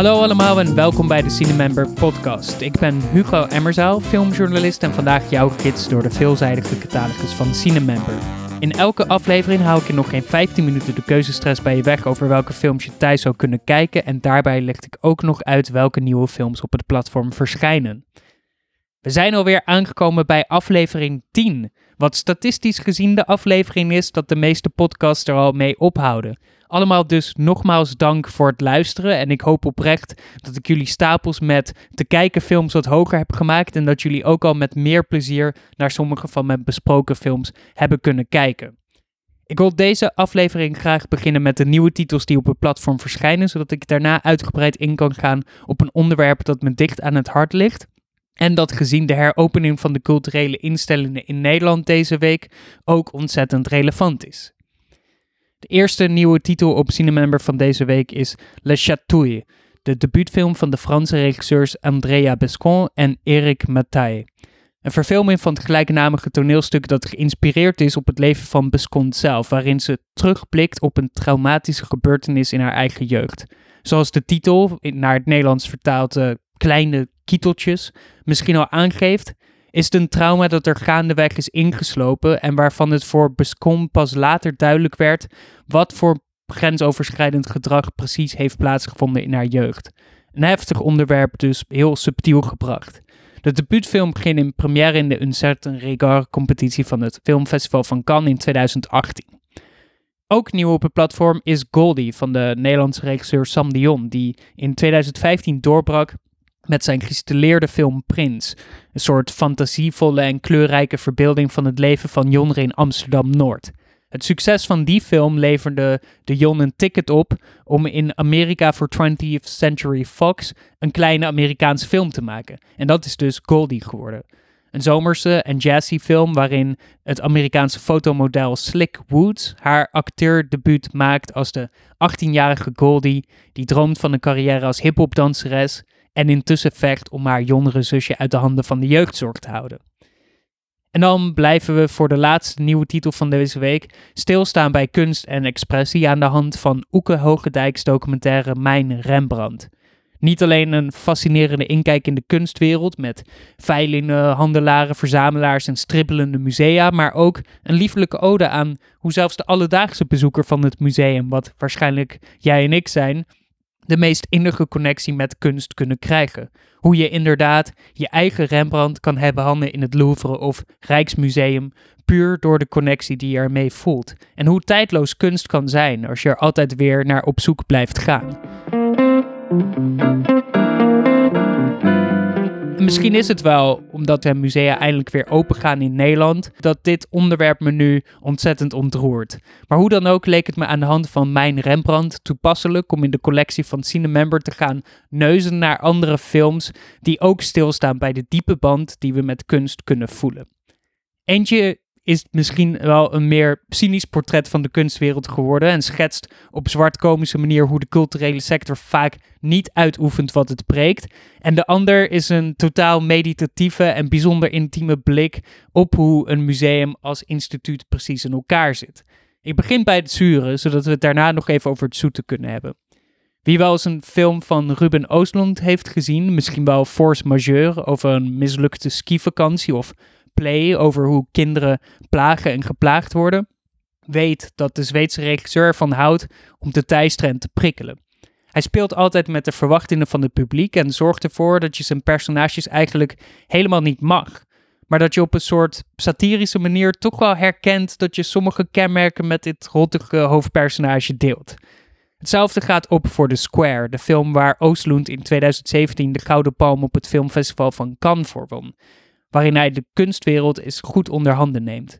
Hallo allemaal en welkom bij de Cinemember podcast. Ik ben Hugo Emmerzaal, filmjournalist en vandaag jouw gids door de veelzijdige catalogus van Cinemember. In elke aflevering hou ik in nog geen 15 minuten de keuzestress bij je weg over welke films je thuis zou kunnen kijken en daarbij leg ik ook nog uit welke nieuwe films op het platform verschijnen. We zijn alweer aangekomen bij aflevering 10, wat statistisch gezien de aflevering is dat de meeste podcasts er al mee ophouden. Allemaal dus nogmaals dank voor het luisteren. En ik hoop oprecht dat ik jullie stapels met te kijken films wat hoger heb gemaakt. En dat jullie ook al met meer plezier naar sommige van mijn besproken films hebben kunnen kijken. Ik wil deze aflevering graag beginnen met de nieuwe titels die op het platform verschijnen, zodat ik daarna uitgebreid in kan gaan op een onderwerp dat me dicht aan het hart ligt. En dat gezien de heropening van de culturele instellingen in Nederland deze week ook ontzettend relevant is. De eerste nieuwe titel op Cinemember van deze week is Le Chatouille, de debuutfilm van de Franse regisseurs Andrea Bescon en Eric Mattei. Een verfilming van het gelijknamige toneelstuk dat geïnspireerd is op het leven van Bescon zelf, waarin ze terugblikt op een traumatische gebeurtenis in haar eigen jeugd. Zoals de titel, naar het Nederlands vertaald Kleine Kieteltjes, misschien al aangeeft, is het een trauma dat er gaandeweg is ingeslopen en waarvan het voor Bescom pas later duidelijk werd wat voor grensoverschrijdend gedrag precies heeft plaatsgevonden in haar jeugd. Een heftig onderwerp dus heel subtiel gebracht. De debuutfilm ging in première in de Un Certain Regard competitie van het Filmfestival van Cannes in 2018. Ook nieuw op het platform is Goldie van de Nederlandse regisseur Sam Dion, die in 2015 doorbrak met zijn gestileerde film Prins. Een soort fantasievolle en kleurrijke verbeelding van het leven van jongeren in Amsterdam-Noord. Het succes van die film leverde de Jon een ticket op om in Amerika voor 20th Century Fox een kleine Amerikaanse film te maken. En dat is dus Goldie geworden. Een zomerse en jazzy film waarin het Amerikaanse fotomodel Slick Woods haar acteurdebuut maakt als de 18-jarige Goldie die droomt van een carrière als hip-hopdanseres en intussen vecht om haar jongere zusje uit de handen van de jeugdzorg te houden. En dan blijven we voor de laatste nieuwe titel van deze week stilstaan bij kunst en expressie aan de hand van Oeke Hogendijks documentaire Mijn Rembrandt. Niet alleen een fascinerende inkijk in de kunstwereld met veilingen, handelaren, verzamelaars en stribbelende musea, maar ook een liefelijke ode aan hoe zelfs de alledaagse bezoeker van het museum, wat waarschijnlijk jij en ik zijn, de meest innige connectie met kunst kunnen krijgen. Hoe je inderdaad je eigen Rembrandt kan hebben handen in het Louvre of Rijksmuseum, puur door de connectie die je ermee voelt. En hoe tijdloos kunst kan zijn als je er altijd weer naar op zoek blijft gaan. Misschien is het wel, omdat de musea eindelijk weer open gaan in Nederland, dat dit onderwerp me nu ontzettend ontroert. Maar hoe dan ook leek het me aan de hand van mijn Rembrandt toepasselijk om in de collectie van Cinemember te gaan neuzen naar andere films die ook stilstaan bij de diepe band die we met kunst kunnen voelen. Eentje is misschien wel een meer cynisch portret van de kunstwereld geworden en schetst op zwartkomische manier hoe de culturele sector vaak niet uitoefent wat het preekt. En de ander is een totaal meditatieve en bijzonder intieme blik op hoe een museum als instituut precies in elkaar zit. Ik begin bij het zure, zodat we het daarna nog even over het zoete kunnen hebben. Wie wel eens een film van Ruben Oostlund heeft gezien, misschien wel Force Majeure over een mislukte skivakantie of Play over hoe kinderen plagen en geplaagd worden, weet dat de Zweedse regisseur van houdt om teisteren en te prikkelen. Hij speelt altijd met de verwachtingen van het publiek en zorgt ervoor dat je zijn personages eigenlijk helemaal niet mag. Maar dat je op een soort satirische manier toch wel herkent dat je sommige kenmerken met dit rottige hoofdpersonage deelt. Hetzelfde gaat op voor The Square, de film waar Oostlund in 2017 de Gouden Palm op het filmfestival van Cannes voor won waarin hij de kunstwereld eens goed onder handen neemt.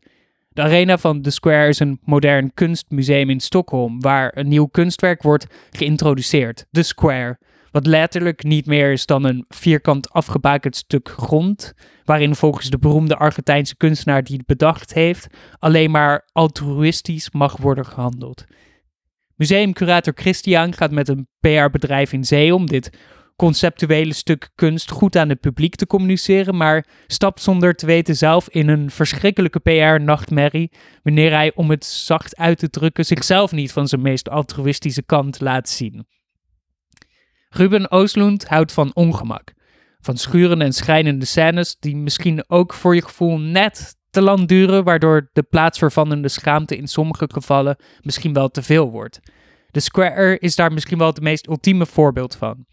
De arena van The Square is een modern kunstmuseum in Stockholm, waar een nieuw kunstwerk wordt geïntroduceerd, The Square, wat letterlijk niet meer is dan een vierkant afgebakend stuk grond, waarin volgens de beroemde Argentijnse kunstenaar die het bedacht heeft, alleen maar altruïstisch mag worden gehandeld. Museumcurator Christian gaat met een PR-bedrijf in zee om dit conceptuele stuk kunst goed aan het publiek te communiceren, maar stapt zonder te weten zelf in een verschrikkelijke PR-nachtmerrie wanneer hij, om het zacht uit te drukken, zichzelf niet van zijn meest altruïstische kant laat zien. Ruben Ooslund houdt van ongemak. Van schurende en schrijnende scènes die misschien ook voor je gevoel net te lang duren, waardoor de plaatsvervangende schaamte in sommige gevallen misschien wel te veel wordt. De Square is daar misschien wel het meest ultieme voorbeeld van.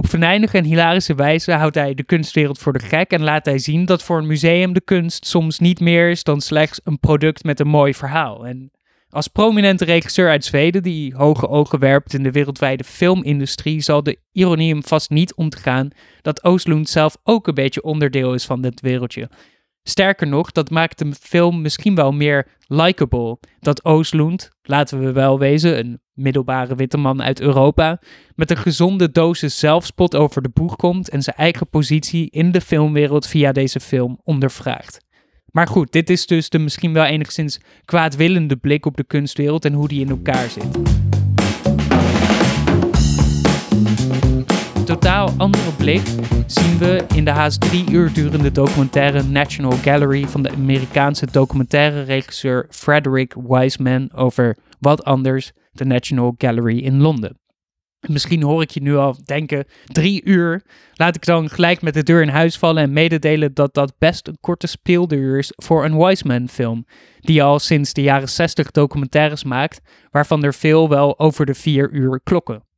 Op venijnige en hilarische wijze houdt hij de kunstwereld voor de gek en laat hij zien dat voor een museum de kunst soms niet meer is dan slechts een product met een mooi verhaal. En als prominente regisseur uit Zweden die hoge ogen werpt in de wereldwijde filmindustrie, zal de ironie hem vast niet ontgaan dat Ooslund zelf ook een beetje onderdeel is van dit wereldje. Sterker nog, dat maakt de film misschien wel meer likable. Dat Ooslund, laten we wel wezen, een middelbare witte man uit Europa, met een gezonde dosis zelfspot over de boeg komt en zijn eigen positie in de filmwereld via deze film ondervraagt. Maar goed, dit is dus de misschien wel enigszins kwaadwillende blik op de kunstwereld en hoe die in elkaar zit. Totaal andere blik zien we in de haast drie uur durende documentaire National Gallery van de Amerikaanse documentaire regisseur Frederick Wiseman over wat anders, de National Gallery in Londen. Misschien hoor ik je nu al denken, drie uur. Laat ik dan gelijk met de deur in huis vallen en mededelen dat dat best een korte speelduur is voor een Wiseman film. Die al sinds de jaren 60 documentaires maakt, waarvan er veel wel over de vier uur klokken.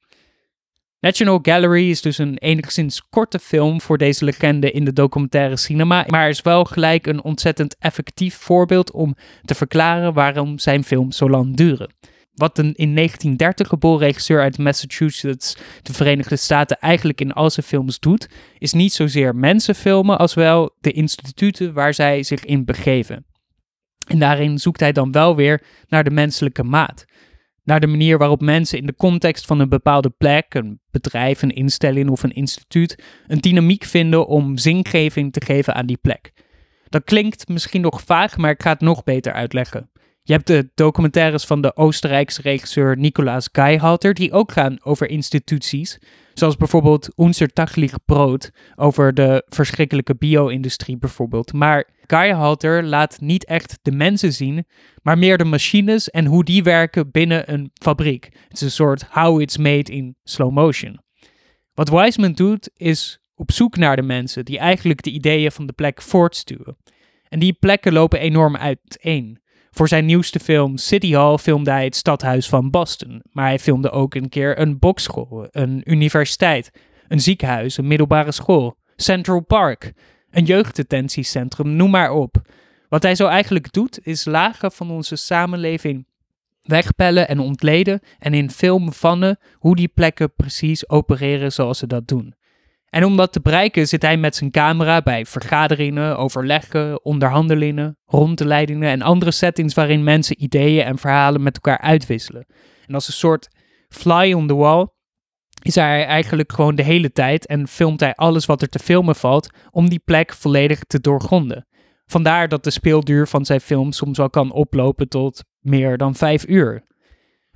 National Gallery is dus een enigszins korte film voor deze legende in de documentaire cinema, maar is wel gelijk een ontzettend effectief voorbeeld om te verklaren waarom zijn films zo lang duren. Wat een in 1930 geboren regisseur uit Massachusetts, de Verenigde Staten, eigenlijk in al zijn films doet, is niet zozeer mensen filmen als wel de instituten waar zij zich in begeven. En daarin zoekt hij dan wel weer naar de menselijke maat naar de manier waarop mensen in de context van een bepaalde plek, een bedrijf, een instelling of een instituut, een dynamiek vinden om zingeving te geven aan die plek. Dat klinkt misschien nog vaag, maar ik ga het nog beter uitleggen. Je hebt de documentaires van de Oostenrijkse regisseur Nicolaas Geihalter, die ook gaan over instituties, zoals bijvoorbeeld Unser Taglich Brood, over de verschrikkelijke bio-industrie bijvoorbeeld. Maar Geihalter laat niet echt de mensen zien, maar meer de machines en hoe die werken binnen een fabriek. Het is een soort how it's made in slow motion. Wat Wiseman doet, is op zoek naar de mensen die eigenlijk de ideeën van de plek voortstuwen. En die plekken lopen enorm uiteen. Voor zijn nieuwste film City Hall filmde hij het stadhuis van Boston. Maar hij filmde ook een keer een bokschool, een universiteit, een ziekenhuis, een middelbare school, Central Park, een jeugddetentiecentrum, noem maar op. Wat hij zo eigenlijk doet, is lagen van onze samenleving wegpellen en ontleden en in film vannen hoe die plekken precies opereren zoals ze dat doen. En om dat te bereiken zit hij met zijn camera bij vergaderingen, overleggen, onderhandelingen, rondleidingen en andere settings waarin mensen ideeën en verhalen met elkaar uitwisselen. En als een soort fly on the wall is hij eigenlijk gewoon de hele tijd en filmt hij alles wat er te filmen valt om die plek volledig te doorgronden. Vandaar dat de speelduur van zijn film soms wel kan oplopen tot meer dan vijf uur.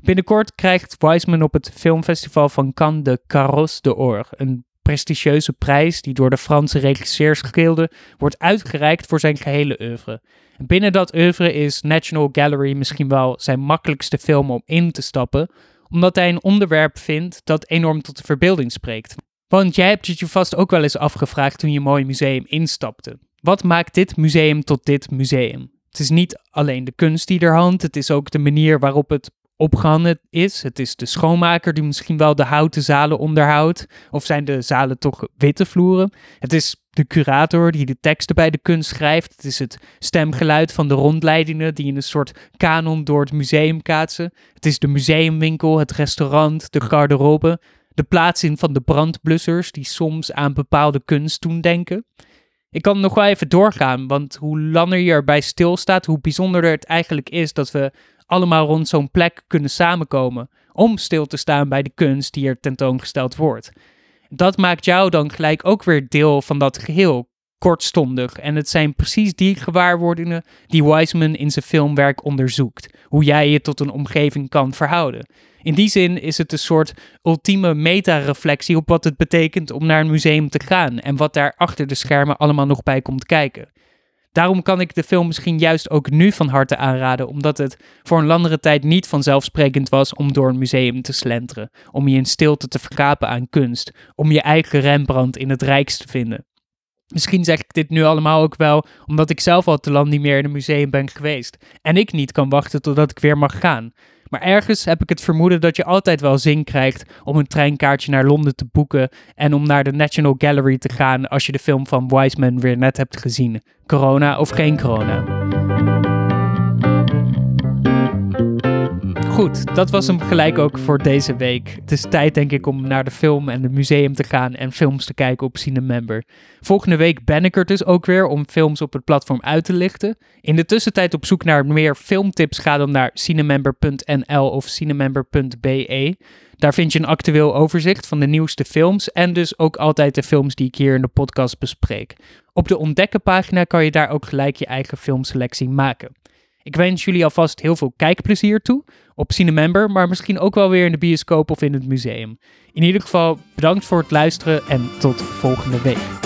Binnenkort krijgt Wiseman op het filmfestival van Cannes de Carrosse d'Or, een prestigieuze prijs die door de Franse regisseursgilde wordt uitgereikt voor zijn gehele oeuvre. binnen dat oeuvre is National Gallery misschien wel zijn makkelijkste film om in te stappen, omdat hij een onderwerp vindt dat enorm tot de verbeelding spreekt. Want jij hebt het je vast ook wel eens afgevraagd toen je mooi museum instapte. Wat maakt dit museum tot dit museum? Het is niet alleen de kunst die er hangt, het is ook de manier waarop het opgehangen is. Het is de schoonmaker die misschien wel de houten zalen onderhoudt. Of zijn de zalen toch witte vloeren? Het is de curator die de teksten bij de kunst schrijft. Het is het stemgeluid van de rondleidingen die in een soort kanon door het museum kaatsen. Het is de museumwinkel, het restaurant, de garderobe. De plaatsing van de brandblussers die soms aan bepaalde kunst doen denken. Ik kan nog wel even doorgaan, want hoe langer je erbij stilstaat, hoe bijzonderder het eigenlijk is dat we allemaal rond zo'n plek kunnen samenkomen om stil te staan bij de kunst die er tentoongesteld wordt. Dat maakt jou dan gelijk ook weer deel van dat geheel, kortstondig. En het zijn precies die gewaarwordingen die Wiseman in zijn filmwerk onderzoekt. Hoe jij je tot een omgeving kan verhouden. In die zin is het een soort ultieme meta-reflectie op wat het betekent om naar een museum te gaan en wat daar achter de schermen allemaal nog bij komt kijken. Daarom kan ik de film misschien juist ook nu van harte aanraden, omdat het voor een langere tijd niet vanzelfsprekend was om door een museum te slenteren, om je in stilte te verkapen aan kunst, om je eigen Rembrandt in het Rijks te vinden. Misschien zeg ik dit nu allemaal ook wel omdat ik zelf al te lang niet meer in een museum ben geweest en ik niet kan wachten totdat ik weer mag gaan. Maar ergens heb ik het vermoeden dat je altijd wel zin krijgt om een treinkaartje naar Londen te boeken en om naar de National Gallery te gaan als je de film van Wiseman weer net hebt gezien. Corona of geen corona. Goed, dat was hem gelijk ook voor deze week. Het is tijd denk ik om naar de film en het museum te gaan en films te kijken op Cinemember. Volgende week ben ik er dus ook weer om films op het platform uit te lichten. In de tussentijd op zoek naar meer filmtips ga dan naar cinemember.nl of cinemember.be. Daar vind je een actueel overzicht van de nieuwste films en dus ook altijd de films die ik hier in de podcast bespreek. Op de ontdekken pagina kan je daar ook gelijk je eigen filmselectie maken. Ik wens jullie alvast heel veel kijkplezier toe op Cinemember, maar misschien ook wel weer in de bioscoop of in het museum. In ieder geval bedankt voor het luisteren en tot volgende week.